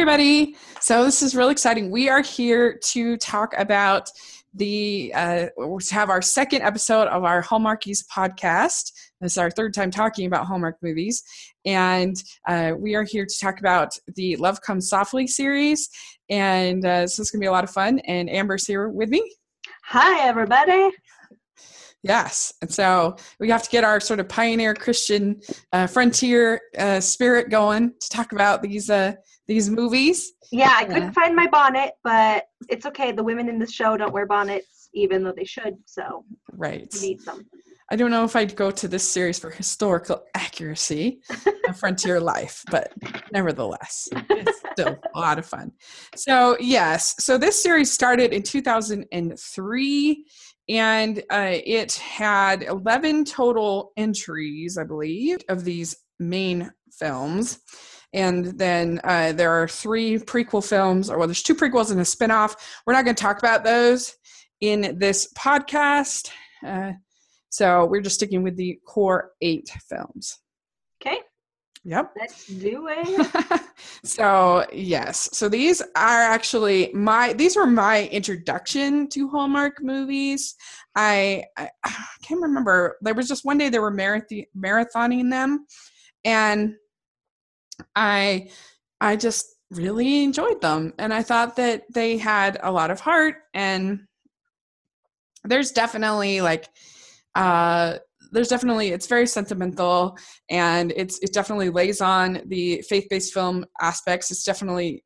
everybody. So, this is really exciting. We are here to talk about the, uh, to have our second episode of our Hallmarkies podcast. This is our third time talking about Hallmark movies. And uh, we are here to talk about the Love Comes Softly series. And uh, so, it's going to be a lot of fun. And Amber's here with me. Hi, everybody. Yes. And so we have to get our sort of pioneer Christian uh, frontier uh, spirit going to talk about these uh, these movies. Yeah, I couldn't find my bonnet, but it's okay. The women in the show don't wear bonnets, even though they should. So right, we need some. I don't know if I'd go to this series for historical accuracy of frontier life, but nevertheless, it's still a lot of fun. So, yes, so this series started in 2003 and uh, it had 11 total entries, I believe, of these main films. And then uh, there are three prequel films, or well, there's two prequels and a spinoff. We're not going to talk about those in this podcast. Uh, so we're just sticking with the core eight films. Okay. Yep. Let's do it. so yes, so these are actually my these were my introduction to Hallmark movies. I, I, I can't remember. There was just one day they were marathon marathoning them, and I I just really enjoyed them, and I thought that they had a lot of heart. And there's definitely like uh there's definitely it's very sentimental and it's it definitely lays on the faith-based film aspects it's definitely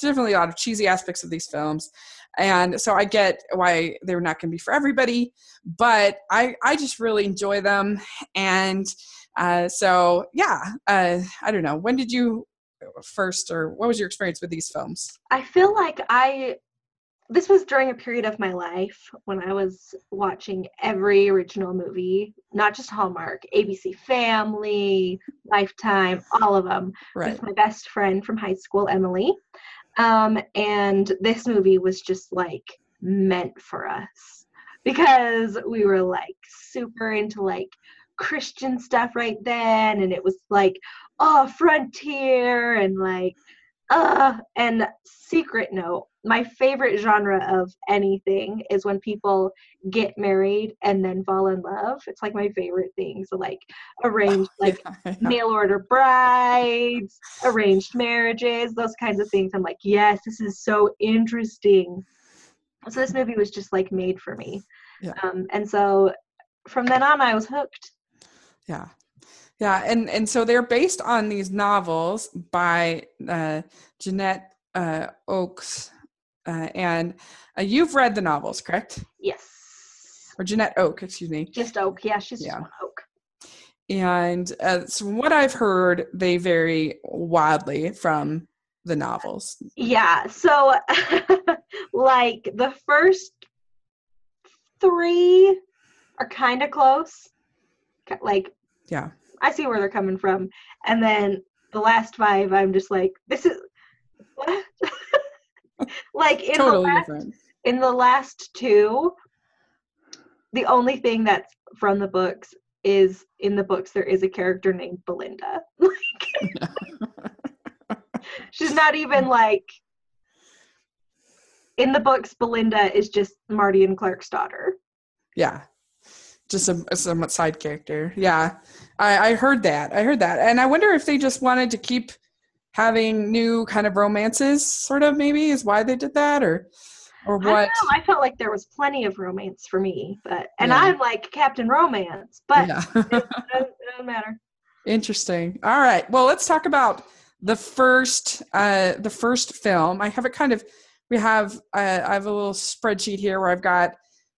definitely a lot of cheesy aspects of these films and so i get why they're not going to be for everybody but i i just really enjoy them and uh, so yeah uh, i don't know when did you first or what was your experience with these films I feel like I this was during a period of my life when I was watching every original movie, not just Hallmark, ABC Family, Lifetime, all of them. right With my best friend from high school, Emily. Um, and this movie was just like meant for us because we were like super into like Christian stuff right then, and it was like, oh, frontier and like, uh, and secret note, my favorite genre of anything is when people get married and then fall in love. It's like my favorite thing. So like arranged like Yeah, mail order brides, arranged marriages, those kinds of things. I'm like, yes, this is so interesting. So this movie was just like made for me. Yeah. Um, and so from then on, I was hooked. Yeah yeah and and so they're based on these novels by uh Janette uh oakes uh, and uh, you've read the novels correct Yes. or Janette Oke excuse me Just Oke. Yeah, she's Yeah. Oke. and uh, so from what i've heard they vary wildly from the novels Yeah. So like the first three are kind of close. Like yeah I see where they're coming from. And then the last five, I'm just like, this is what? like in the last, different in the last two, the only thing that's from the books is in the books there is a character named Belinda. Like she's not even like in the books Belinda is just Marty and Clark's daughter. yeah just a, a somewhat side character. Yeah. I, I heard that. I heard that. And i wonder if they just wanted to keep having new kind of romances sort of maybe is why they did that or or I what? know, I felt like there was plenty of romance for me, but and Yeah. I'm like Captain Romance, but yeah. it, doesn't, it doesn't matter. interesting. All right. Well let's talk about the first uh the first film. I have it kind of we have uh, i have a little spreadsheet here where i've got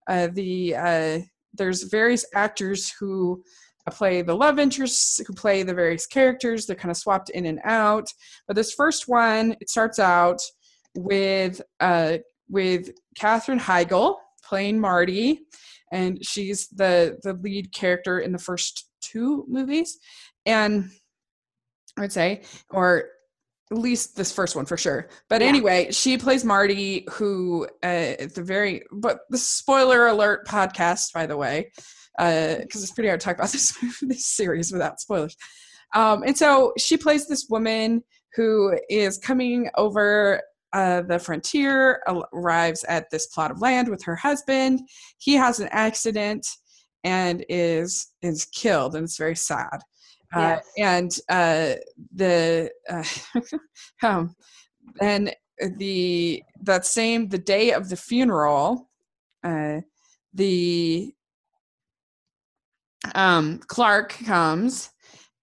uh the uh there's various actors who play the love interests who play the various characters they're kind of swapped in and out. But this first one it starts out with uh with katherine heigl playing marty and she's the the lead character in the first two movies. And i would say or at least this first one for sure but Yeah. anyway she plays marty who uh at the very but the spoiler alert podcast by the way because it's pretty hard to talk about this this series without spoilers um and so she plays this woman who is coming over uh, the frontier, arrives at this plot of land with her husband. He has an accident and is is killed, and it's very sad. Uh, yes. and uh, the uh, um, and the that same the day of the funeral, uh, the um, Clark comes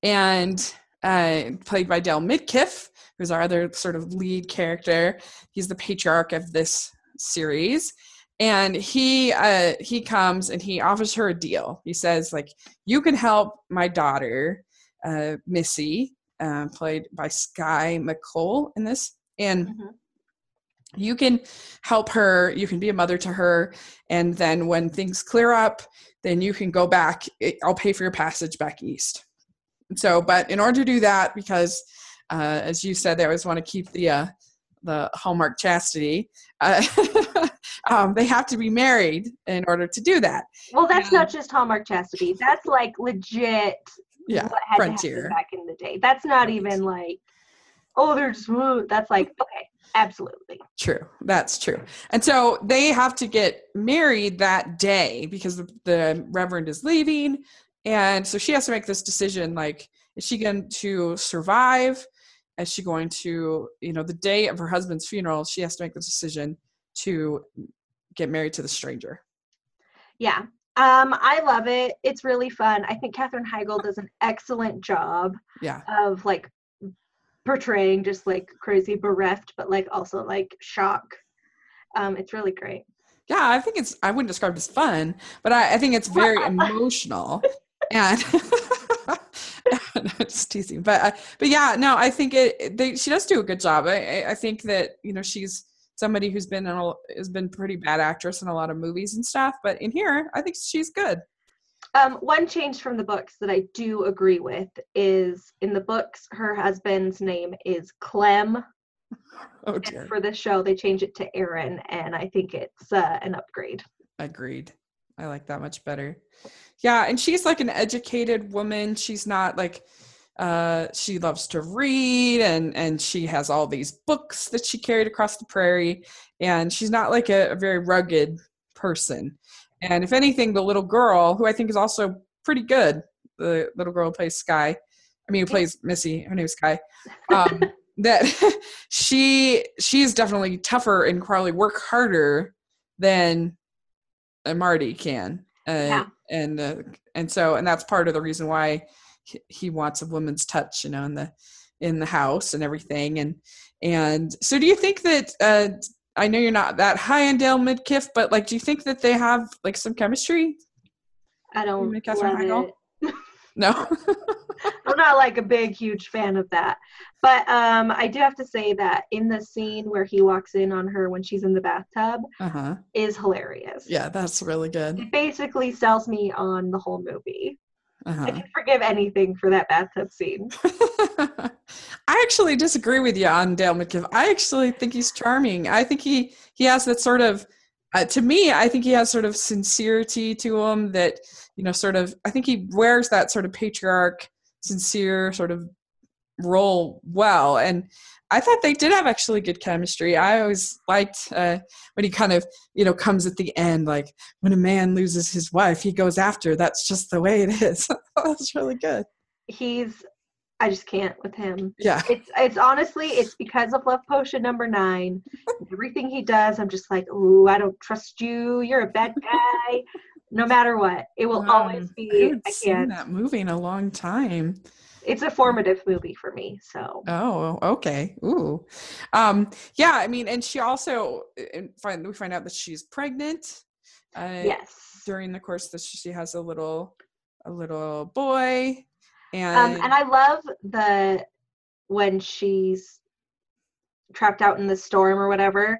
and uh, played by Dale Midkiff, who's our other sort of lead character. He's the patriarch of this series. And he uh, he comes and he offers her a deal. He says, like, you can help my daughter, uh, Missy, uh, played by Skye McCole in this, and mm-hmm. you can help her. You can be a mother to her, and then when things clear up, then you can go back. I'll pay for your passage back east. So, but in order to do that, because uh, as you said, they always want to keep the uh, the hallmark chastity. Uh, um, they have to be married in order to do that. Well, that's not just hallmark chastity. That's like legit. Yeah, frontier back in the day. That's not even like, oh, they're just. That's like okay, absolutely true. That's true. And so they have to get married that day because the, the reverend is leaving and so she has to make this decision like, is she going to survive? Is she going to, you know, the day of her husband's funeral, she has to make the decision to get married to the stranger. Yeah. Um, I love it. It's really fun. I think Katherine Heigl does an excellent job yeah. of like portraying just like crazy bereft, but like also like shock. Um, it's really great. Yeah, I think it's I wouldn't describe it as fun, but I, I think it's very emotional and just teasing but uh, but yeah no i think it they, she does do a good job I, I think that you know she's somebody who's been in a, has been pretty bad actress in a lot of movies and stuff but in here i think she's good. Um, one change from the books that i do agree with is in the books her husband's name is clem. Oh dear. for the show they change it to aaron and i think it's uh, an upgrade. Agreed. I like that much better. Yeah and she's like an educated woman. She's not like uh she loves to read and and she has all these books that she carried across the prairie. And she's not like a, a very rugged person. And if anything the little girl who i think is also pretty good the little girl who plays sky i mean who plays missy her name is skye um that she she's definitely tougher and probably work harder than marty can. Uh, yeah. and uh, and so and that's part of the reason why he, he wants a woman's touch you know in the in the house and everything and and so do you think that uh i know you're not that high on dale midkiff but like do you think that they have like some chemistry i don't love it. no I'm not like a big, huge fan of that. But um, I do have to say that in the scene where he walks in on her when she's in the bathtub uh-huh. is hilarious. Yeah, that's really good. It basically sells me on the whole movie. Uh-huh. I can forgive anything for that bathtub scene. I actually disagree with you on Dale Midkiff. I actually think he's charming. I think he he has that sort of uh, to me, I think he has sort of sincerity to him that you know, sort of. I think he wears that sort of patriarch sincere sort of role well and i thought they did have actually good chemistry. I always liked uh, when he kind of you know comes at the end like when a man loses his wife he goes after that's just the way it is. That's really good. He's i just can't with him. Yeah. It's it's honestly it's because of love potion number nine. Everything he does i'm just like ooh i don't trust you. You're a bad guy. No matter what. It will um, always be. I haven't I seen that movie in a long time. It's a formative movie for me. So. Oh, okay. Ooh, um, yeah. I mean, and she also find we find out that she's pregnant. Uh, yes. During the course that she has a little, a little boy, um, and um, and I love the when she's trapped out in the storm or whatever,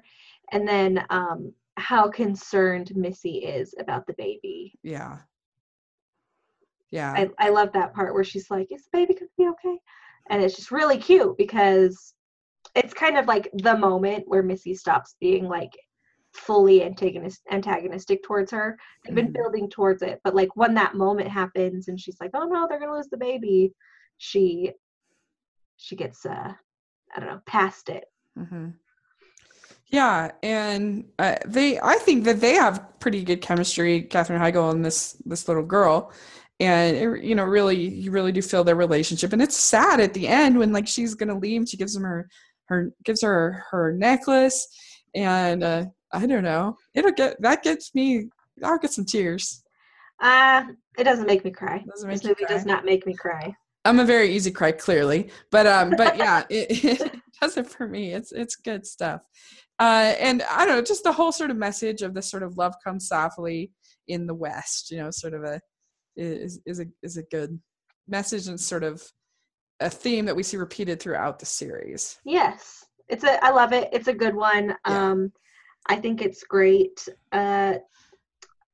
and then um how concerned Missy is about the baby. Yeah. Yeah. I, I love that part where she's like, Is the baby gonna be okay? And it's just really cute because it's kind of like the moment where Missy stops being like fully antagonist antagonistic towards her. They've been mm-hmm. building towards it, but like when that moment happens and she's like, "Oh no, they're gonna lose the baby," she she gets uh I don't know, past it. hmm Yeah, and uh, they, I think that they have pretty good chemistry, Katherine Heigl and this this little girl, and it, you know, really, you really do feel their relationship, and it's sad at the end when like she's gonna leave, she gives him her her gives her her necklace, and uh, I don't know, it'll get that gets me, I'll get some tears. Uh, it doesn't make me cry. Doesn't make This movie cry? does not make me cry. I'm a very easy cry, clearly, but um, but yeah, it, it does it for me. It's it's good stuff, uh, and I don't know, just the whole sort of message of this sort of love comes softly in the West. You know, sort of a is is a is a good message and sort of a theme that we see repeated throughout the series. Yes, it's a. I love it. It's a good one. Yeah. Um, I think it's great. Uh,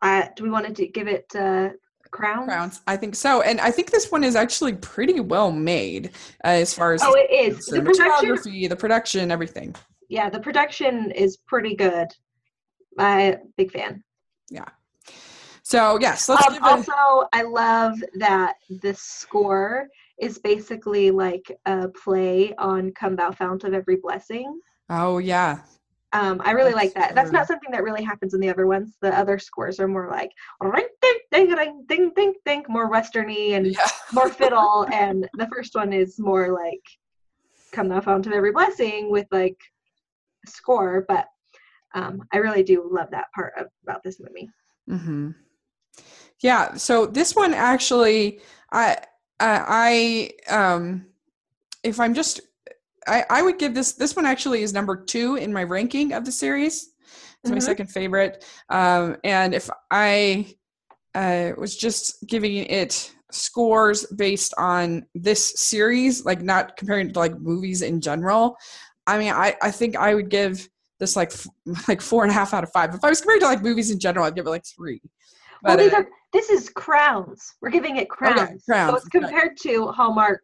I, do we want to give it uh, crowns? Crowns, I think so, and I think this one is actually pretty well made uh, as far as Oh, it is. the The production. the production, everything. Yeah, the production is pretty good. I'm a big fan. So yes, let's Um, give it. also, I love that the score is basically like a play on "Come Thou Fount of Every Blessing." Oh yeah, Um, I really like That's that. That's not something that really happens in the other ones. The other scores are more like ring ding ding ding ding ding ding, more westerny and yeah. more fiddle. and the first one is more like "Come Thou Fount of Every Blessing" with like score. But um, I really do love that part of, about this movie. hmm Yeah. So this one actually, I, I, I, um, if I'm just, I, I would give this. This one actually is number two in my ranking of the series. It's my Mhm. second favorite. Um, and if I uh, was just giving it scores based on this series, like not comparing to like movies in general, I mean, I, I think I would give this like f- like four and a half out of five. If I was comparing to like movies in general, I'd give it like three. Well, But, these uh, are this is crowns. We're giving it crowns. so crowns, it's right. compared to Hallmark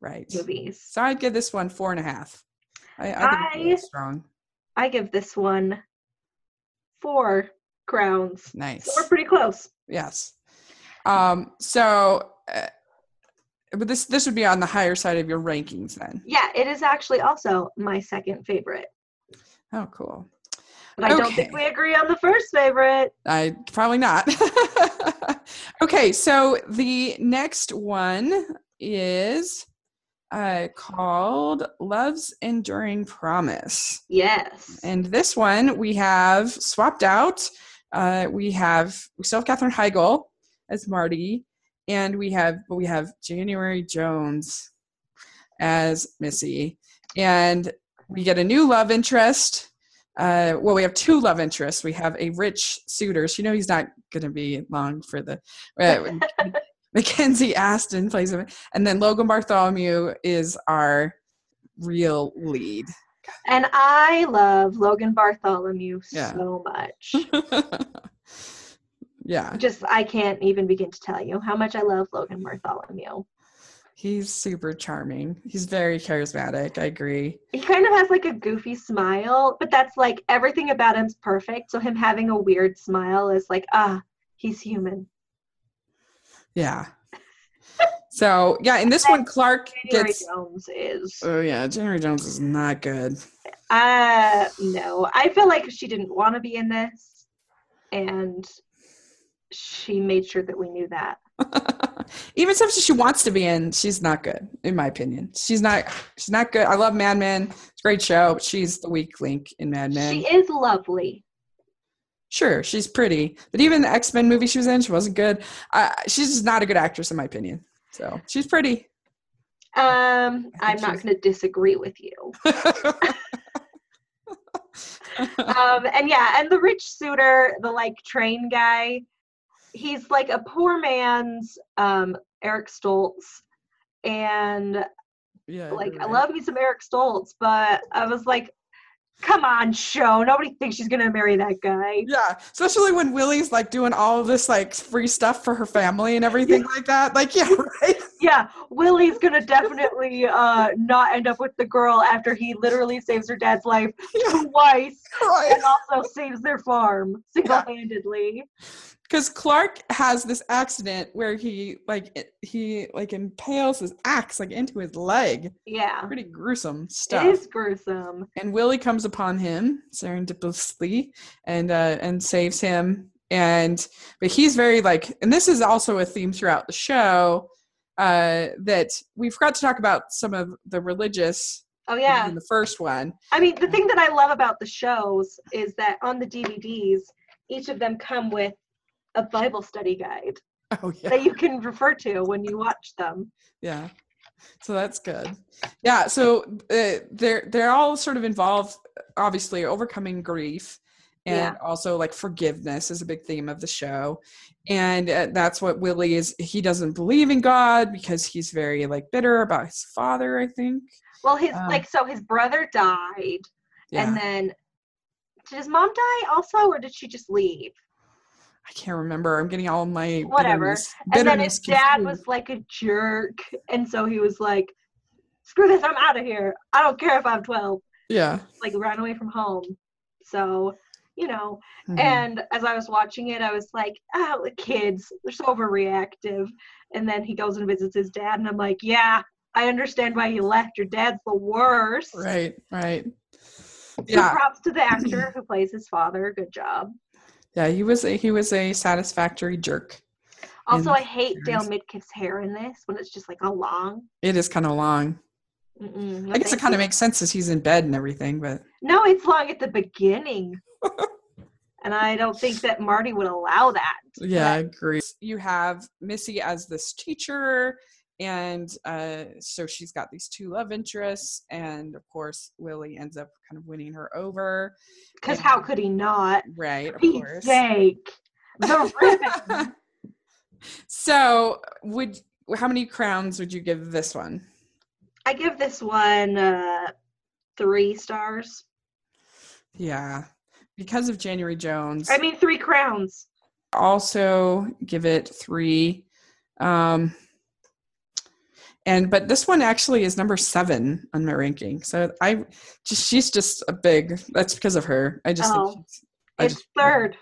right. movies. So I'd give this one four and a half. I, I it's really strong. I give this one four crowns. Nice. So we're pretty close. Yes. Um, so, uh, but this this would be on the higher side of your rankings then. Yeah, it is actually also my second favorite. Oh, cool. But I don't think Okay. we agree on the first favorite. I probably not. okay, so the next one is uh, called Love's Enduring Promise. Yes. And this one we have swapped out. Uh, we have we still have Katherine Heigl as Marty, and we have we have January Jones as Missy, and we get a new love interest. Uh, well, we have two love interests. We have a rich suitor. So you know he's not going to be long for the. Uh, Mackenzie Astin plays him, and then Logan Bartholomew is our real lead. and I love Logan Bartholomew Yeah. so much. yeah, Just I can't even begin to tell you how much I love Logan Bartholomew. He's super charming. He's very charismatic. I agree. He kind of has like a goofy smile, but that's like everything about him's perfect. So him having a weird smile is like, ah, he's human. Yeah. So yeah, in this one, Clark January gets. Jones is Oh yeah, January Jones is not good. uh no. I feel like she didn't want to be in this and she made sure that we knew that. Even stuff she wants to be in, she's not good, in my opinion. She's not. She's not good. I love Mad Men. It's a great show, but she's the weak link in Mad Men. She is lovely. Sure, she's pretty, but even the X Men movie she was in, she wasn't good. Uh, she's just not a good actress, in my opinion. So she's pretty. Um, I'm not going to disagree with you. Um, and yeah, and the rich suitor, the like train guy, he's like a poor man's um Eric Stoltz. And yeah, like you're I love me some Eric Stoltz, but I was like, come on, show. Nobody thinks she's gonna marry that guy. Yeah, especially when Willie's like doing all this like free stuff for her family and everything like that. Like, yeah, right. Yeah, Willie's gonna definitely uh not end up with the girl after he literally saves her dad's life Yeah, twice right. and also saves their farm single-handedly. Because Clark has this accident where he like he like impales his axe like into his leg. Yeah. Pretty gruesome stuff. It is gruesome. and Willie comes upon him serendipitously and uh, and saves him. And but he's very like, and this is also a theme throughout the show uh, that we forgot to talk about some of the religious Oh yeah. in the first one. I mean, the thing that I love about the shows is that on the DVDs, each of them come with a Bible study guide Oh yeah, that you can refer to when you watch them. yeah. So that's good. Yeah. So uh, they're they're all sort of involved, obviously, overcoming grief. And Yeah. also, like forgiveness is a big theme of the show, and uh, that's what Willie is. He doesn't believe in God because he's very like bitter about his father. I think. Well, his Um, like so his brother died, Yeah. and then did his mom die also, or did she just leave? I can't remember. I'm getting all my Whatever. bitterness- And then his dad was like a jerk, and so he was like, "Screw this, I'm out of here. I don't care if I'm 12." yeah. Like ran away from home. So, you know, Mhm. And as I was watching it, I was like, oh, the kids, they're so overreactive. And then he goes and visits his dad, and I'm like, yeah, I understand why you left. Your dad's the worst. right, right. So Yeah, props to the actor who plays his father. Good job. Yeah. He was a, he was a satisfactory jerk. Also, I hate Dale. Midkiff's hair in this when it's just like a long. It is kind of long. No I guess it kind of makes sense as he's in bed and everything, but No, it's long at the beginning. and I don't think that Marty would allow that. yeah, I agree. You have Missy as this teacher, and uh, so she's got these two love interests, and of course, Willie ends up kind of winning her over. Because how could he not? Right, of Pete's course. sake. The ribbon. so, would how many crowns would you give this one? I give this one uh, three stars. Yeah, because of January Jones. I mean, three crowns. also give it three. Um, and but this one actually is number seven on my ranking. So I just she's just a big. That's because of her. I just Oh, I It's just- third.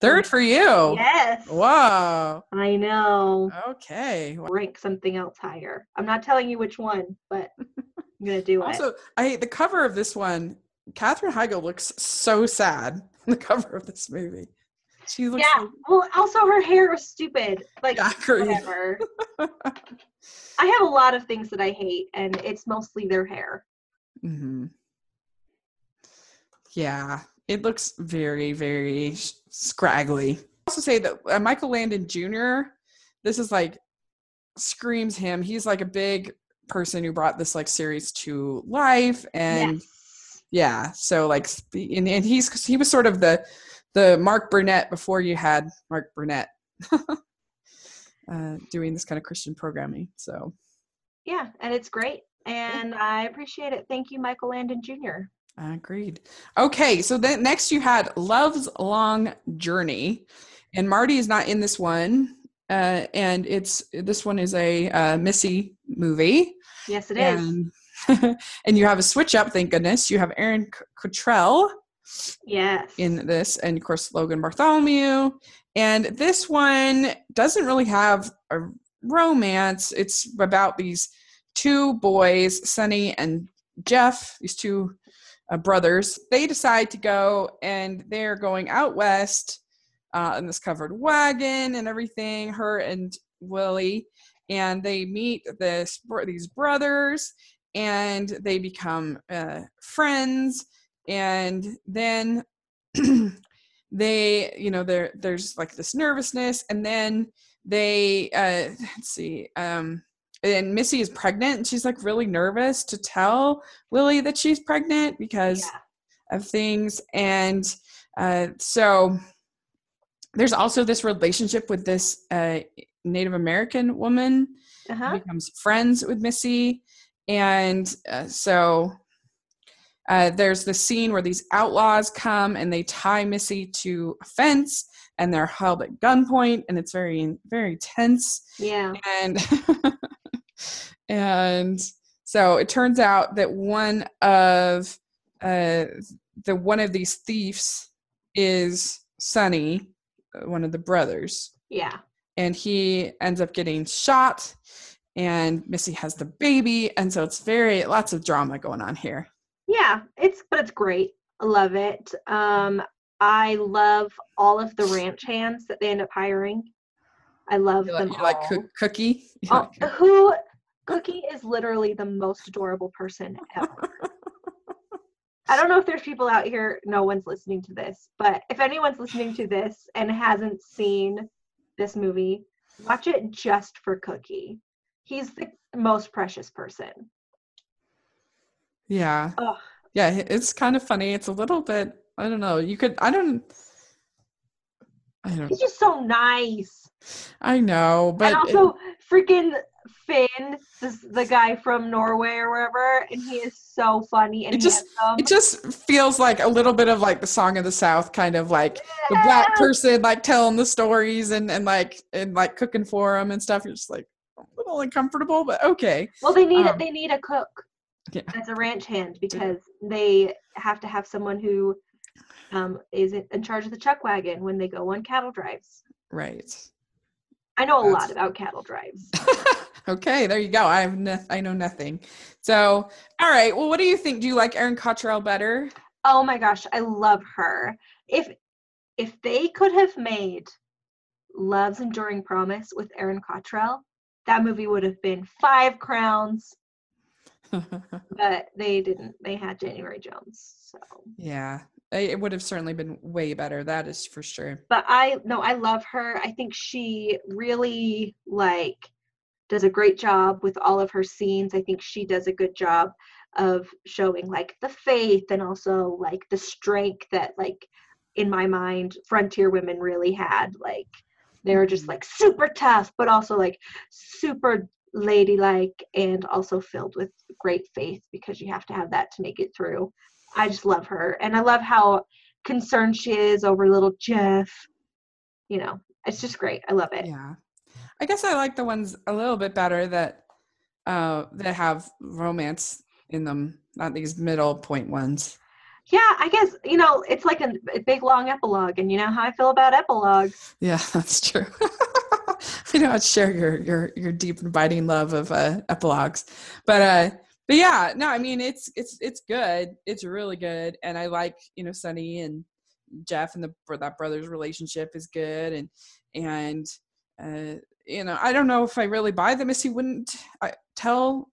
third for you. Yes. Wow. I know. Okay. Rank something else higher. I'm not telling you which one, but I'm gonna do it. Also, I the cover of this one. Katherine Heigl looks so sad. on The cover of this movie. She looks. yeah. Well, also her hair was stupid. Like Yeah, whatever. I have a lot of things that I hate, and it's mostly their hair. hmm Yeah, it looks very, very sh- scraggly. I also say that uh, Michael Landon Jr. This is like screams him. He's like a big person who brought this like series to life, and yes. yeah, so like, and, and he's he was sort of the the Mark Burnett before you had Mark Burnett uh, doing this kind of Christian programming. So Yeah, and it's great, and I appreciate it. Thank you, Michael Landon Jr. Agreed. Okay, so then next you had Love's Long Journey, and Marty is not in this one, uh, and it's this one is a uh, Missy movie, Yes, it is. and and you have a switch up. Thank goodness you have Erin Cottrell Yes. in this, and of course Logan Bartholomew, and this one doesn't really have a romance. It's about these two boys, Sonny and Jeff, these two uh, brothers. They decide to go, and they're going out west uh, in this covered wagon and everything. Her and Willie, and they meet this these brothers, and they become uh, friends. And then they, you know, there there's like this nervousness, and then they uh, let's see. Um, and Missy is pregnant and she's like really nervous to tell Willie that she's pregnant because Yeah. of things. And uh, so there's also this relationship with this uh, Native American woman who Uh-huh. becomes friends with Missy. And uh, so uh, there's the scene where these outlaws come and they tie Missy to a fence and they're held at gunpoint and it's very, very tense Yeah. and and so it turns out that one of uh the one of these thieves is Sonny one of the brothers, Yeah. and he ends up getting shot, and Missy has the baby, and so it's very lots of drama going on here. Yeah, it's but it's great. I love it. Um, I love all of the ranch hands that they end up hiring. I love You them like, you like all. Cook- Cookie? Oh, like- who Cookie is literally the most adorable person ever. I don't know if there's people out here, no one's listening to this, but if anyone's listening to this and hasn't seen this movie, watch it just for Cookie. He's the most precious person. Yeah. Ugh. Yeah, it's kind of funny. It's a little bit. I don't know. You could. I don't. I don't. He's just so nice. I know, but and it- also freaking Finn, this, the guy from Norway or wherever, and he is so funny and It just- handsome. it just feels like a little bit of like the song of the south kind of like the black person like telling the stories and and like and like cooking for them and stuff you're just like a little uncomfortable but okay Well, they need Um, a, they need a cook Yeah. as a ranch hand because they have to have someone who um, is in charge of the chuck wagon when they go on cattle drives. right I know a lot about cattle drives. okay there you go i have no, i know nothing so all right well what do you think do you like Erin Cottrell better Oh my gosh, I love her. If if they could have made Love's Enduring Promise with Erin Cottrell, that movie would have been five crowns, but they didn't. They had January Jones. So yeah it would have certainly been way better that is for sure but I no, I love her. I think she really like does a great job with all of her scenes. I think she does a good job of showing like the faith and also like the strength that like in my mind frontier women really had. Like they were just Mhm. like super tough, but also like super ladylike and also filled with great faith because you have to have that to make it through. I just love her. And I love how concerned she is over little Jeff. You know, it's just great. I love it. Yeah. I guess I like the ones a little bit better that uh that have romance in them, not these middle point ones. Yeah, I guess, you know, it's like a, a big long epilogue, and you know how I feel about epilogues. Yeah, that's true. I know share your your your deep inviting love of uh epilogues. But uh but yeah, no, I mean it's it's it's good. It's really good. And I like, you know, Sonny and Jeff and the that brother's relationship is good and and uh you know, I don't know if I really buy that Missy wouldn't uh, tell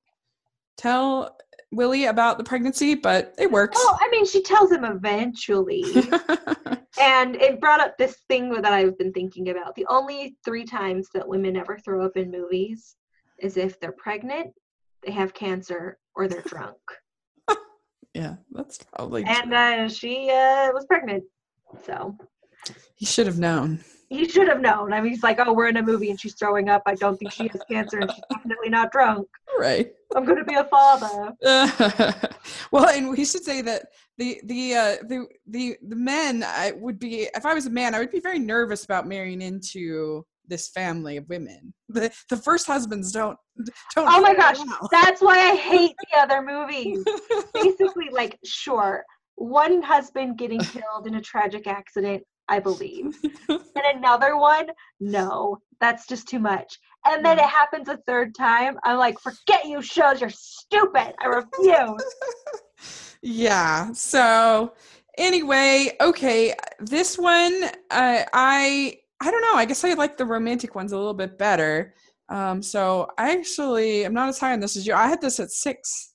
tell Willie about the pregnancy, but it works. Oh, I mean, she tells him eventually. and it brought up this thing that I've been thinking about. The only three times that women ever throw up in movies is if they're pregnant, they have cancer, or they're drunk. yeah, that's probably And uh, she uh, was pregnant. So he should have known. He should have known. I mean, he's like, oh, we're in a movie and she's throwing up. I don't think she has cancer and she's definitely not drunk. Right. I'm going to be a father. well, and we should say that the the uh, the the the men I would be if I was a man, I would be very nervous about marrying into this family of women. The the first husbands don't don't. Oh my gosh, well. that's why I hate the other movies. Basically, like, sure, one husband getting killed in a tragic accident, I believe. And another one, no, that's just too much. And then it happens a third time. I'm like, forget you shows, you're stupid. I refuse. yeah. So anyway, okay, this one uh, I I don't know. I guess I like the romantic ones a little bit better. Um, so I actually I'm not as high on this as you. I had this at six.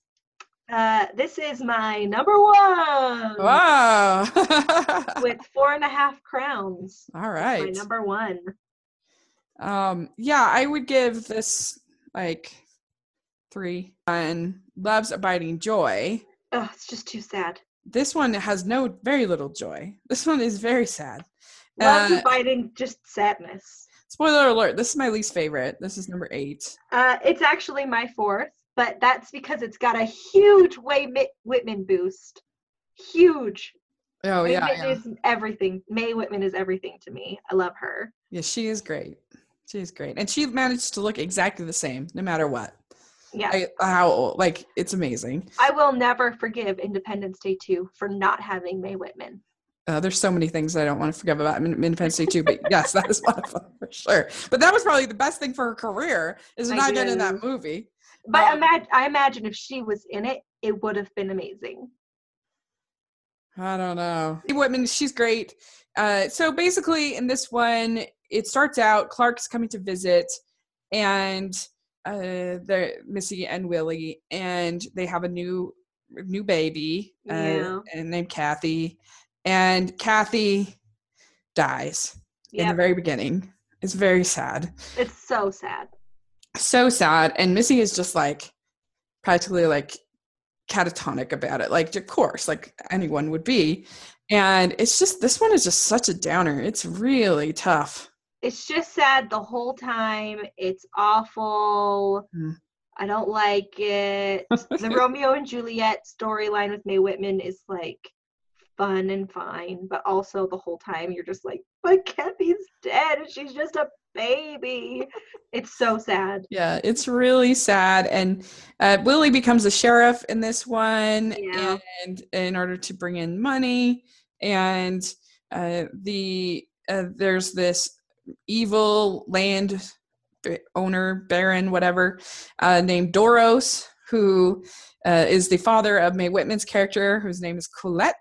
Uh, this is my number one Wow. with four and a half crowns. All My number one. Um, yeah, I would give this like three. And Love's Abiding Joy. Oh, it's just too sad. This one has no very little joy. This one is very sad. Love's Uh, fighting just sadness. Spoiler alert, this is my least favorite. This is number eight. Uh, it's actually my fourth, but that's because it's got a huge Mae Whitman boost. Huge. Oh Mae yeah, Whitman yeah. is everything. Mae Whitman is everything to me. I love her. Yeah, she is great. She is great. And she managed to look exactly the same no matter what. Yeah. I, how like it's amazing. I will never forgive Independence Day 2 for not having Mae Whitman. Uh, there's so many things I don't want to forgive about Independence Day too, but yes, that is one of them for sure. But that was probably the best thing for her career is I not getting in that movie. But Um, imagine, I imagine if she was in it, it would have been amazing. I don't know. Whitman, she's great. Uh, so basically, in this one, it starts out Clark's coming to visit, and uh, the Missy and Willie, and they have a new new baby, uh, Yeah. and named Kathy, and Kathy dies in the very beginning. It's very sad, it's so sad. So sad, and Missy is just like practically like catatonic about it like of course like anyone would be and it's just this one is just such a downer it's really tough It's just sad the whole time. It's awful. Mm. I don't like it. the Romeo and Juliet storyline with Mae Whitman is like fun and fine, but also the whole time you're just like, but Kathy's dead and she's just a baby. It's so sad. yeah it's really sad and uh, willie becomes a sheriff in this one Yeah. and in order to bring in money and uh, the uh, there's this evil land owner baron whatever uh, named doros who uh, is the father of Mae Whitman's character, whose name is Colette.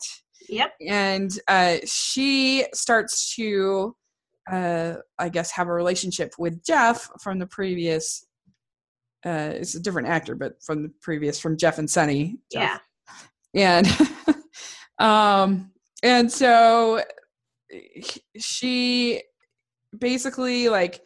Yep. and uh, she starts to uh, i guess have a relationship with jeff from the previous uh, it's a different actor but from the previous from jeff and sonny. Yeah. And um and so she basically like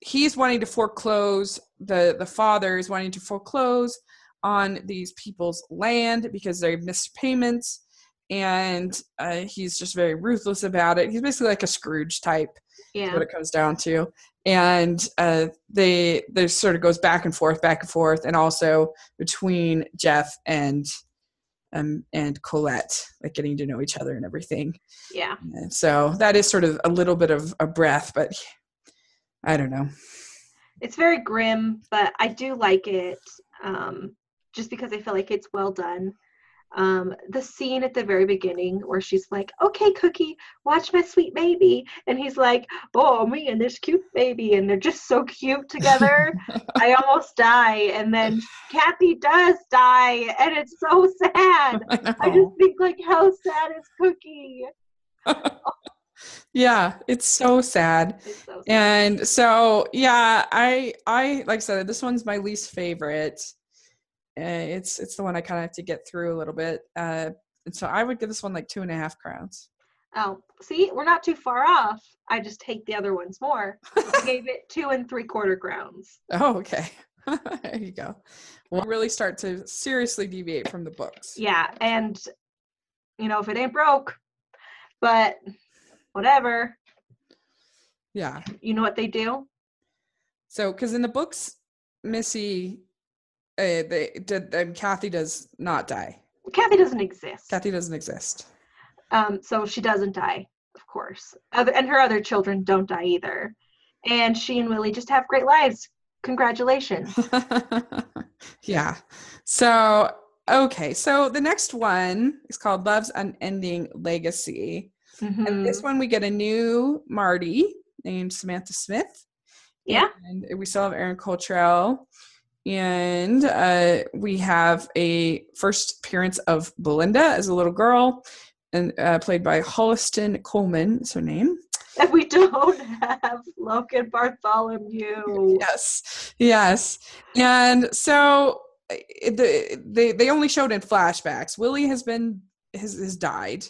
he's wanting to foreclose the the father is wanting to foreclose on these people's land because they've missed payments. And uh, he's just very ruthless about it. He's basically like a scrooge type Yeah. what it comes down to and uh, they there sort of goes back and forth back and forth and also between jeff and um, and colette like getting to know each other and everything Yeah. and so that is sort of a little bit of a breath but i don't know It's very grim, but I do like it um, just because I feel like it's well done. Um, the scene at the very beginning where she's like, okay, Cookie, watch my sweet baby. And he's like, oh, me and this cute baby. And they're just so cute together. I almost die. And then Kathy does die. And it's so sad. I I just think, like, how sad is Cookie? yeah it's so sad It's so sad. and so yeah i i like i said this one's my least favorite it's it's the one i kind of have to get through a little bit uh and so i would give this one like two and a half crowns Oh, see, we're not too far off. I just hate the other ones more. I gave it two and three quarter crowns. oh okay there you go we'll really start to seriously deviate from the books Yeah, and you know, if it ain't broke, but whatever. yeah You know what they do? so because in the books missy uh, they did um, kathy does not die Kathy doesn't exist. kathy doesn't exist Um, so she doesn't die, of course. Other and her other children don't die either. And she and Willie just have great lives. Congratulations. yeah. So, okay. So the next one is called Love's Unending Legacy. And this one, we get a new Marty named Samantha Smith. Yeah. And we still have Erin Cottrell. And uh, we have a first appearance of Belinda as a little girl, and uh, played by Holliston Coleman, is her name. And we don't have Logan Bartholomew. Yes, yes. And so uh, the, they they only showed in flashbacks. Willie has been has, has died,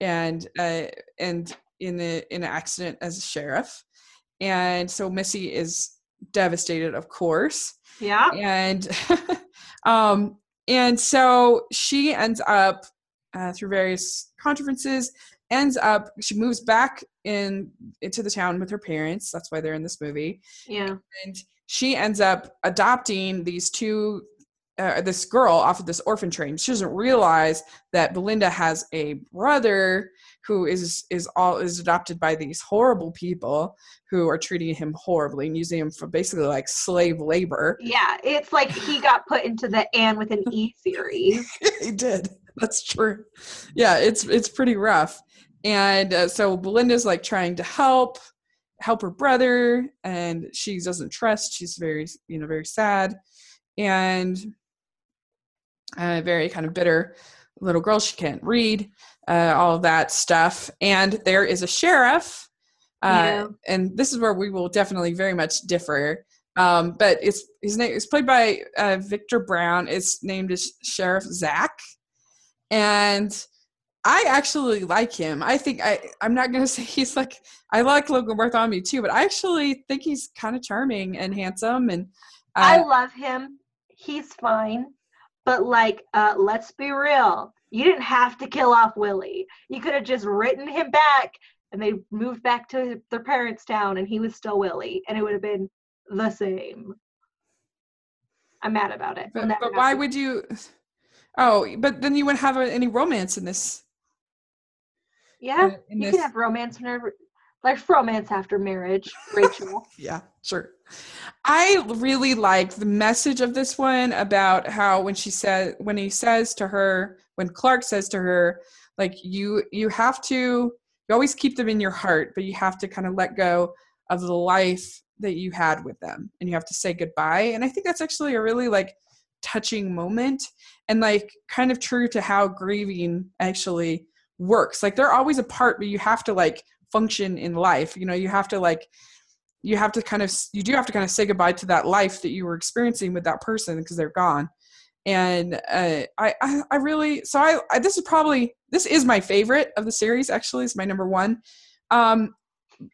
and uh, and in the in an accident as a sheriff, and so Missy is devastated, of course, Yeah. and um and so she ends up uh, through various conferences ends up she moves back in into the town with her parents that's why they're in this movie Yeah. and she ends up adopting these two uh, this girl off of this orphan train she doesn't realize that belinda has a brother who is is all is adopted by these horrible people who are treating him horribly and using him for basically like slave labor. Yeah. It's like he got put into the Anne with an E series. he did. That's true. Yeah it's it's pretty rough. And uh, so Belinda's like trying to help help her brother and she doesn't trust. She's very you know very sad and a very kind of bitter little girl. She can't read uh, all that stuff and there is a sheriff uh, Yeah. and this is where we will definitely very much differ um, but it's his name is played by uh, Victor Browne it's named as sheriff zach and I actually like him. I think I I'm not gonna say he's like I like Logan Bartholomew too, but I actually think he's kind of charming and handsome and I uh, love him. He's fine. But like, uh, let's be real. You didn't have to kill off Willie. You could have just written him back and they moved back to their parents' town and he was still Willie and it would have been the same. I'm mad about it. but, but why would you? Oh, but then you wouldn't have any romance in this. Yeah, uh, in you this- can have romance whenever there's romance after marriage, Rachel. Yeah, sure. I really like the message of this one about how when she said when he says to her when Clark says to her like you you have to you always keep them in your heart but you have to kind of let go of the life that you had with them and you have to say goodbye and I think that's actually a really like touching moment and like kind of true to how grieving actually works like they're always apart but you have to like function in life. You know you have to like you have to kind of you do have to kind of say goodbye to that life that you were experiencing with that person because they're gone. And uh, I, I i really so I, I this is probably this is my favorite of the series actually it's my number one. Um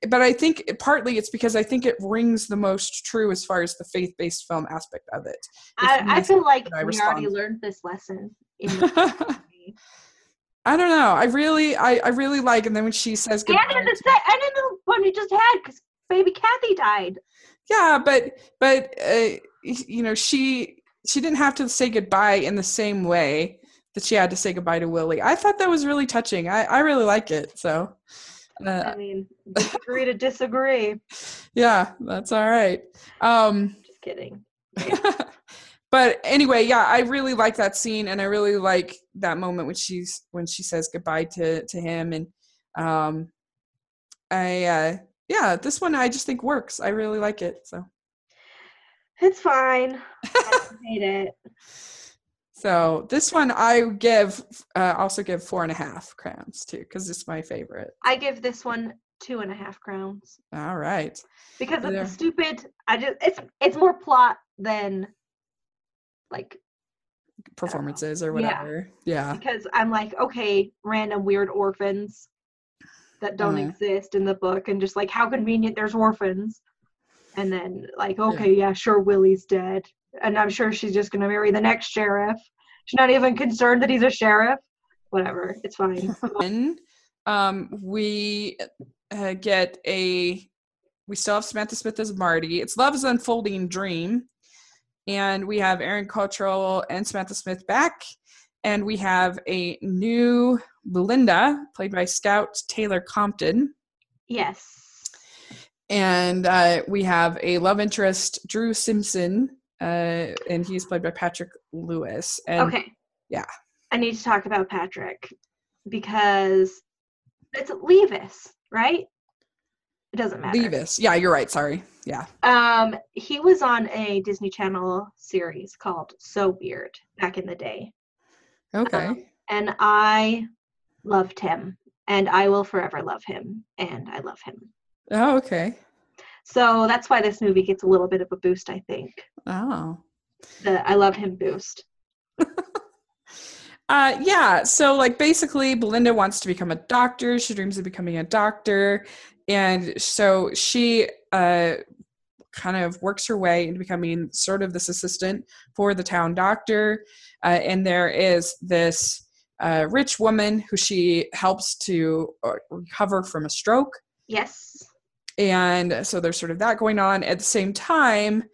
but i think it- partly it's because i think it rings the most true as far as the faith-based film aspect of it. I, I feel like I we already learned this lesson in the movie. I don't know i really i, I really like and then when she says goodbye and in the se- and in the one we just had because baby Kathy died. yeah but but uh, you know she she didn't have to say goodbye in the same way that she had to say goodbye to willie i thought that was really touching i i really like it so uh, I mean, agree to disagree. yeah that's all right um Just kidding. but anyway yeah i really like that scene and i really like that moment when she's when she says goodbye to to him and um i uh yeah this one i just think works i really like it so It's fine. I hate it. So this one I give uh, also give four and a half crowns too because it's my favorite. I give this one two and a half crowns All right. because of the stupid. I just it's it's more plot than like Performances or whatever. Yeah. because I'm like okay, random weird orphans that don't Uh-huh. exist in the book, and just like how convenient there's orphans, and then like okay, yeah, sure, Willie's dead, and I'm sure she's just gonna marry the next sheriff. She's not even concerned that he's a sheriff. Whatever, it's fine. Then um, we uh, get a we still have Samantha Smith as Marty. It's Love's Unfolding Dream, and we have Erin Cottrell and Samantha Smith back, and we have a new Belinda played by Scout Taylor Compton. yes. and uh, we have a love interest, Drew Simpson, uh, and he's played by Patrick Lewis. And okay. yeah. I need to talk about Patrick because it's Levis, right? It doesn't matter. Levis, yeah, you're right. Sorry, yeah, Um, he was on a Disney Channel series called So Weird back in the day, okay, Um, and I loved him, and I will forever love him, and I love him. oh, okay, So that's why this movie gets a little bit of a boost. I think oh, the I love him boost. uh, yeah. So, like, basically, Belinda wants to become a doctor. She dreams of becoming a doctor, and so she uh, kind of works her way into becoming sort of this assistant for the town doctor. Uh, and there is this uh, rich woman who she helps to uh, recover from a stroke. Yes. And so there's sort of that going on. At the same time,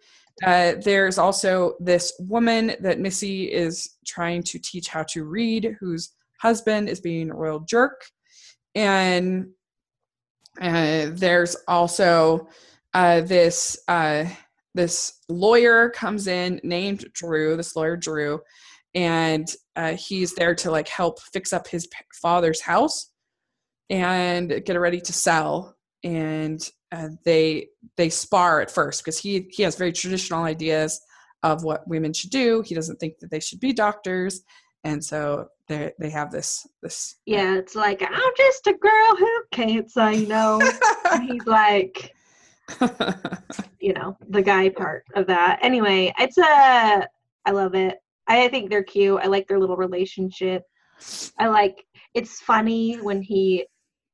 uh, there's also this woman that Missy is trying to teach how to read, whose husband is being a royal jerk. And uh, there's also uh, this uh, this lawyer comes in named Drew. This lawyer Drew, and uh, he's there to like help fix up his father's house and get her ready to sell. And uh, they they spar at first because he he has very traditional ideas of what women should do. He doesn't think that they should be doctors, and so they they have this this. Uh, yeah, it's like I'm just a girl who can't say no. he's like, you know, the guy part of that. Anyway, it's a I love it. I think they're cute. I like their little relationship. I like it's funny when he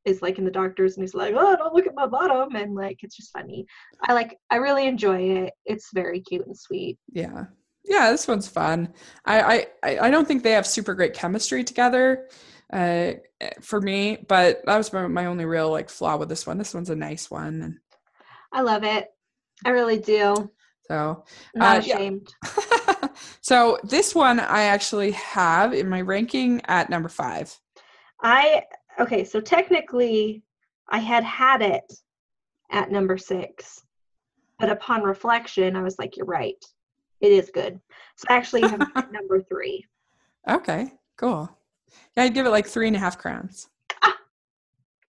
is like in the doctors and he's like, "Oh, don't look at my bottom," and like it's just funny. I like. I really enjoy it. It's very cute and sweet. Yeah, yeah, this one's fun. I I I don't think they have super great chemistry together, uh, for me. But that was my, my only real like flaw with this one. This one's a nice one, and I love it. I really do. so Not Uh, yeah. ashamed. so this one I actually have in my ranking at number five. I okay, so technically I had had it at number 6. But upon reflection, I was like, you're right. It is good. So I actually have number 3. Okay, cool. Yeah, I'd give it like three and a half crowns.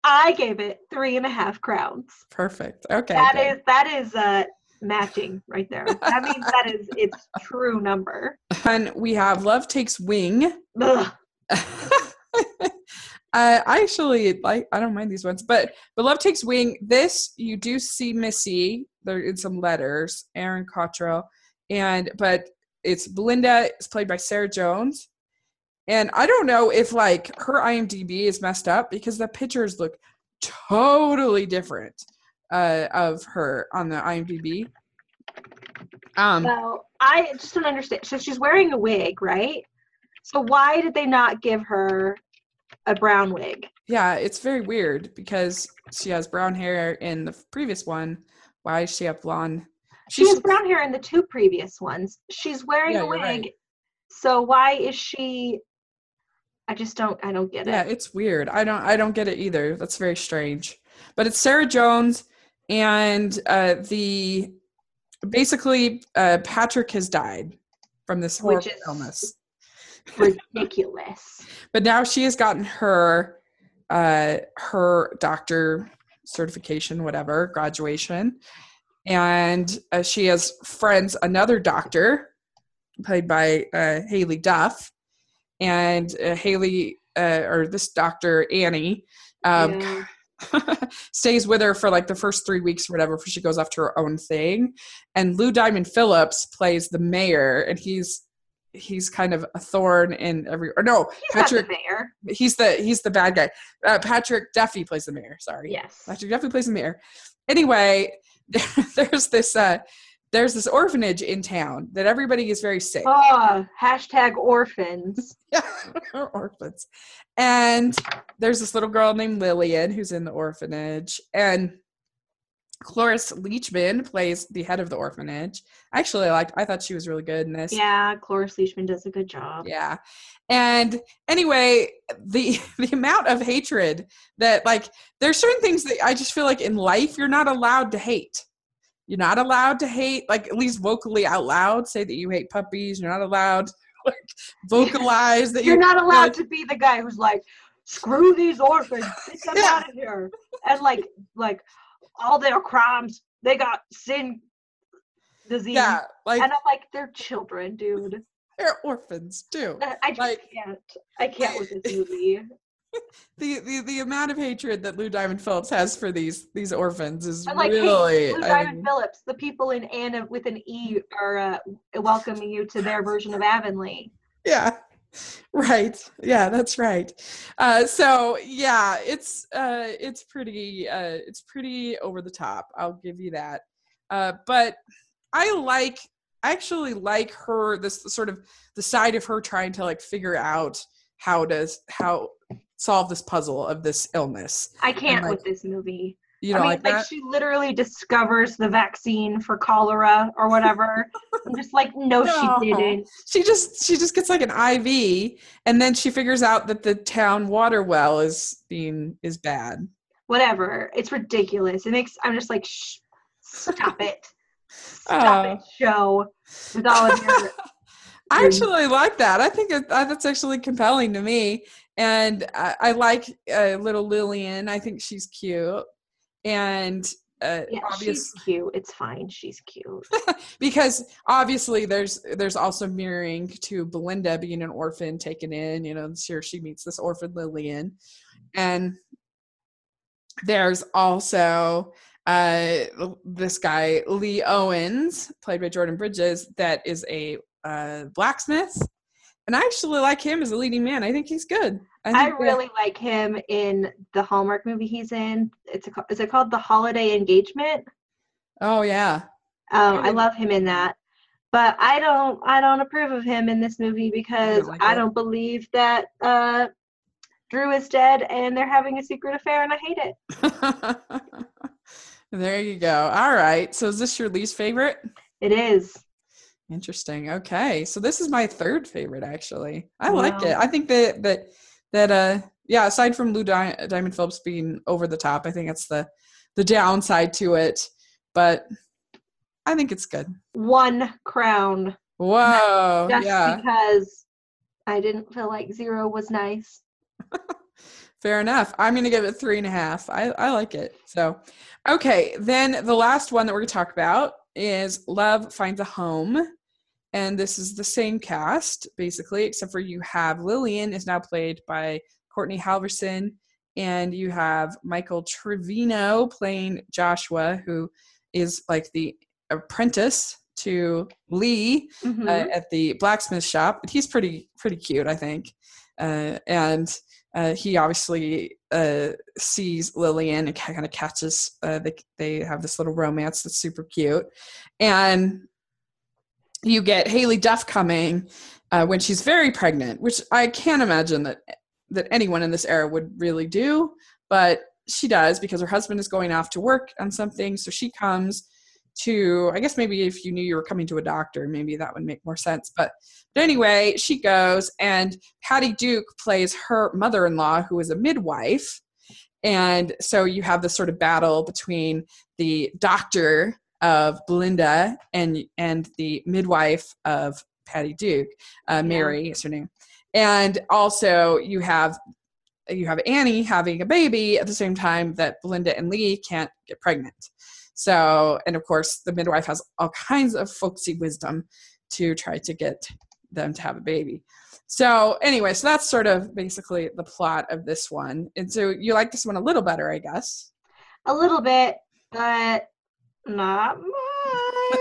I gave it three and a half crowns. Perfect. Okay. That good. is that is uh matching right there. That means that is its true number. And we have Love Takes Wing. Ugh. uh, I actually like I don't mind these ones, but but Love Takes Wing. This you do see Missy there in some letters, Erin Cottrell, and but it's Belinda is played by Sarah Jones, and I don't know if like her IMDb is messed up because the pictures look totally different uh, of her on the IMDb. Um, So I just don't understand. So she's wearing a wig, right? So why did they not give her a brown wig? Yeah, it's very weird because she has brown hair in the previous one. Why does she have blonde? She has brown hair in the two previous ones. She's wearing Yeah, a wig. right. So why is she I just don't I don't get it. Yeah, it's weird. I don't I don't get it either. That's very strange. But it's Sarah Jones and uh the basically uh Patrick has died from this horrible Which is- illness. Ridiculous. But now she has gotten her uh her doctor certification whatever, graduation. And uh, she has friends another doctor played by uh, Haylie Duff, and uh, Haylie uh, or this doctor Annie um, Yeah. stays with her for like the first three weeks or whatever before she goes off to her own thing. And Lou Diamond Phillips plays the mayor, and he's he's kind of a thorn in every or no He's not the Patrick mayor. he's the he's the bad guy. Uh, Patrick Duffy plays the mayor. Sorry, Yes. Patrick Duffy plays the mayor. Anyway, there's this uh there's this orphanage in town that everybody is very sick. Oh, hashtag orphans. orphans. And there's this little girl named Lillian who's in the orphanage. And Cloris Leachman plays the head of the orphanage. Actually, I liked I thought she was really good in this. Yeah, Cloris Leachman does a good job. Yeah. And anyway, the the amount of hatred that like there's certain things that I just feel like in life you're not allowed to hate. You're not allowed to hate, like at least vocally out loud, say that you hate puppies. You're not allowed to like vocalize that You're you not allowed to be the guy who's like, screw these orphans, get them Yeah. out of here. And like like all their crimes, they got sin disease. Yeah, like And I'm like, they're children, dude. they're orphans too. I I just Like- can't. I can't with this movie. The, the the amount of hatred that Lou Diamond Phillips has for these these orphans is like, really hey, I Diamond mean, Phillips, the people in Anna with an E are uh, welcoming you to their version of Avonlea. yeah right. Yeah that's right. Uh so yeah it's uh it's pretty uh it's pretty over the top i'll give you that. Uh but i like I actually like her this sort of the side of her trying to like figure out how does how solve this puzzle of this illness. I can't like- with this movie. You I mean, like like she literally discovers the vaccine for cholera or whatever. I'm just like, no, No. she didn't. she just she just gets like an iv and then she figures out that the town water well is being is bad Whatever. It's ridiculous. It makes. I'm just like, Shh, stop it. Stop Oh. it, show. With all of your. I actually like that. I think it, that's actually compelling to me. and I, I like uh, little Lillian. I think she's cute, and uh, Yeah, she's cute. It's fine. She's cute. because obviously there's there's also mirroring to Belinda being an orphan taken in. You know, here she meets this orphan Lillian, and there's also uh this guy Lee Owens, played by Jordan Bridges, that is a uh, blacksmith, and I actually like him as a leading man. I think he's good. I that- really like him in the Hallmark movie he's in. It's a, is it called The Holiday Engagement? Oh yeah. Um, I love him in that. But I don't I don't approve of him in this movie because like I don't believe that uh, Drew is dead and they're having a secret affair and I hate it. there you go. All right. So is this your least favorite? It is. Interesting. Okay. So this is my third favorite actually. I like it. I think that that that uh yeah, aside from Lou Di- Diamond Phillips being over the top, I think it's the the downside to it, but I think it's good. One crown. Whoa. Just yeah. because I didn't feel like zero was nice. Fair enough. I'm going to give it three and a half. I, I like it. So, okay. Then the last one that we're going to talk about is Love Finds a Home. And this is the same cast, basically, except for you have Lillian is now played by Courtney Halverson. And you have Michael Trevino playing Joshua, who is like the apprentice to Lee Mhm. uh, at the blacksmith shop. He's pretty pretty cute, I think. Uh, and uh, he obviously uh, sees Lillian and kind of catches. Uh, they they have this little romance that's super cute, and you get Haylie Duff coming uh, when she's very pregnant, which I can't imagine that that anyone in this era would really do, but she does because her husband is going off to work on something, so she comes to i guess maybe if you knew you were coming to a doctor maybe that would make more sense. But, but anyway she goes and patty duke plays her mother-in-law who is a midwife. And so you have this sort of battle between the doctor of belinda and and the midwife of patty duke uh, mary is her name. And also you have you have annie having a baby at the same time that belinda and lee can't get pregnant so, and of course, the midwife has all kinds of folksy wisdom to try to get them to have a baby. So, anyway, so that's sort of basically the plot of this one. And so you like this one a little better, I guess. A little bit, but not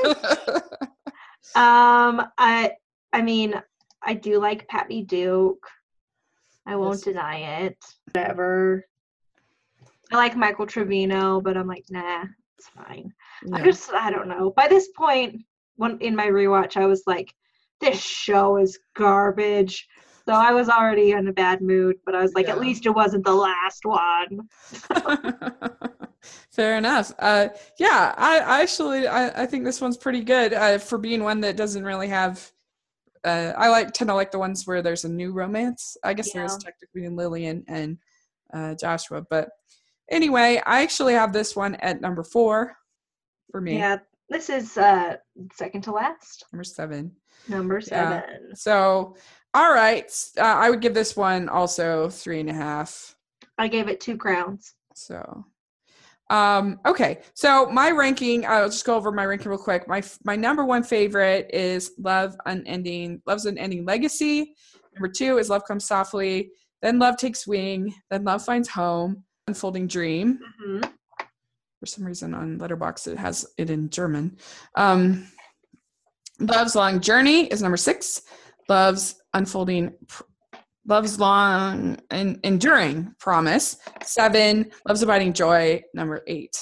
much. Um, I I mean, I do like Patty Duke. I won't Yes. deny it. Whatever. I like Michael Trevino, but I'm like, nah, it's fine. I just I don't know. By this point, when in my rewatch, I was like, this show is garbage. So I was already in a bad mood, but I was like, Yeah. at least it wasn't the last one. Fair enough. Uh, yeah, I, I actually I, I think this one's pretty good uh, for being one that doesn't really have. Uh, I like tend to like the ones where there's a new romance. I guess there's Yeah. technically in Lillian and uh, Joshua, but anyway, I actually have this one at number four for me. Yeah, this is uh second to last, Number seven. number Yeah. seven. So, all right, uh, I would give this one also three and a half. I gave it two crowns. So, um, okay. So my ranking, I'll just go over my ranking real quick. My my number one favorite is Love Unending, Love's Unending Legacy. Number two is Love Comes Softly. Then Love Takes Wing. Then Love Finds Home. Unfolding Dream. hmm For some reason on Letterboxd it has it in German. Um, Love's Long Journey is number six. Love's Unfolding. Love's Long and Enduring Promise. Seven. Love's Abiding Joy. Number eight.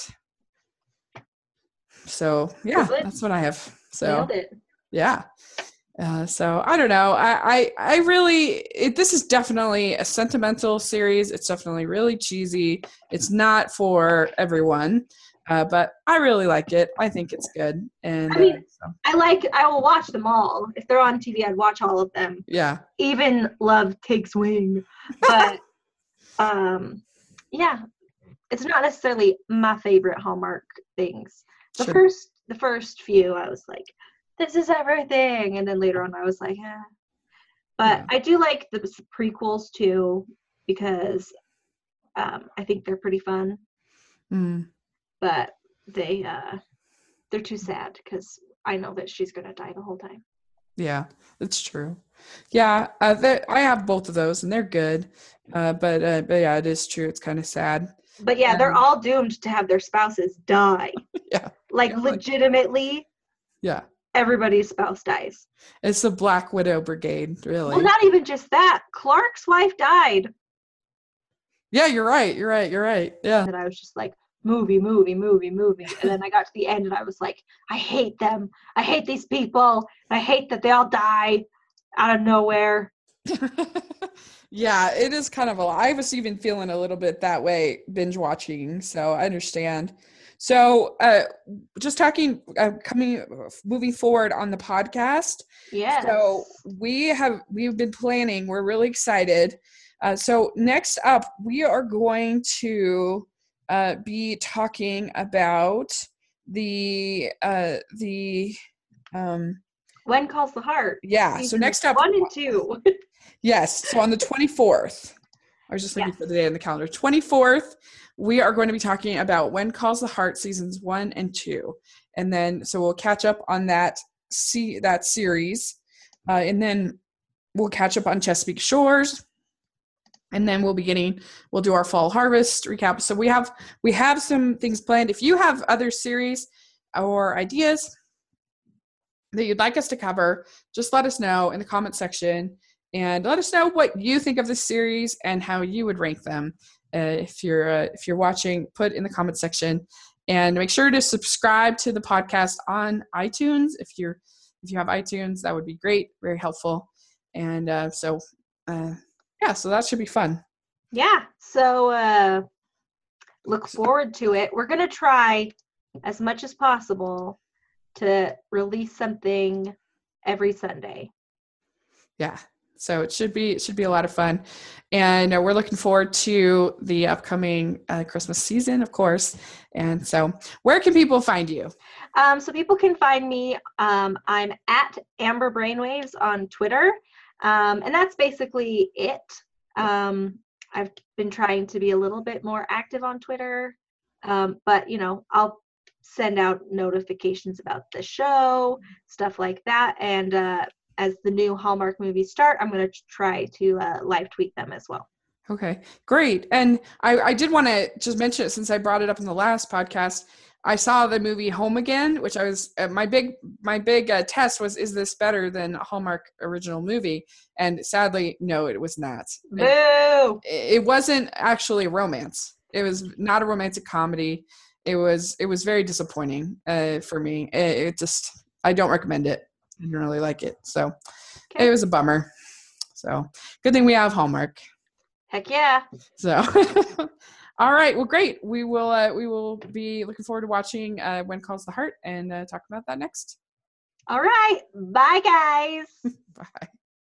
So yeah, that's what I have. So yeah. Uh, so I don't know. I I, I really it, this is definitely a sentimental series. It's definitely really cheesy. It's not for everyone, uh, but I really like it. I think it's good. And I mean- uh, so, I like. I will watch them all. If they're on TV, I'd watch all of them. yeah, Even Love Takes Wing, but um, yeah, it's not necessarily my favorite Hallmark things. The Sure. first, the first few, I was like, "This is everything," and then later on, I was like, "eh." But Yeah. I do like the prequels too. because um, I think they're pretty fun, Mm. but they uh, they're too sad because I know that she's gonna die the whole time. Yeah, that's true. Yeah, uh, that I have both of those, and they're good. Uh, but uh, but yeah, it is true. It's kind of sad. But yeah, they're Um, all doomed to have their spouses die. Yeah. Like Yeah, like- legitimately, Yeah, everybody's spouse dies. it's the Black Widow Brigade, really. Well, not even just that. Clark's wife died. yeah, you're right. You're right. You're right. Yeah. And I was just like, movie, movie, movie, movie. And then I got to the end and I was like, I hate them. I hate these people. I hate that they all die out of nowhere. yeah, it is kind of a. I was even feeling a little bit that way binge watching, so I understand. So, uh, just talking, uh, coming, moving forward on the podcast. Yeah. So we have we've been planning. We're really excited. Uh, so next up, we are going to uh, be talking about the uh, the um, when calls the heart? yeah. So next up, one and two. Yes. So on the 24th, I was just looking Yes. for the day on the calendar. 24th, we are going to be talking about When Calls the Heart seasons one and two. And then, so we'll catch up on that, see that series. Uh, and then we'll catch up on Chesapeake Shores. And then we'll be getting, we'll do our fall harvest recap. So we have, we have some things planned. If you have other series or ideas that you'd like us to cover, just let us know in the comment section and let us know what you think of this series and how you would rank them. Uh, if you're uh, if you're watching, put in the comment section, and make sure to subscribe to the podcast on iTunes. If you're if you have iTunes, that would be great, very helpful. And uh, so, uh, yeah, so that should be fun. Yeah. So uh look forward to it. We're gonna try as much as possible to release something every Sunday. Yeah, so it should be it should be a lot of fun, and uh, we're looking forward to the upcoming uh, Christmas season, of course. And so, where can people find you? Um, so people can find me. Um, I'm at Amber Brainwaves on Twitter, um, and that's basically it. Um, I've been trying to be a little bit more active on Twitter, um, but you know, I'll send out notifications about the show, stuff like that. And uh, as the new Hallmark movies start, I'm going to try to uh, live tweet them as well. Okay, great. And I, I did want to just mention it since I brought it up in the last podcast. I saw the movie Home Again, which I was uh, my big my big uh, test was is this better than a Hallmark original movie? And sadly, no, it was not. It, it wasn't actually a romance. It was not a romantic comedy. It was it was very disappointing uh, for me. It, it just I don't recommend it. I didn't really like it, so Okay. it was a bummer. So good thing we have Hallmark. Heck yeah! So, all right. Well, great. We will. Uh, we will be looking forward to watching uh, When Calls the Heart and uh, talk about that next. All right, bye guys. Bye.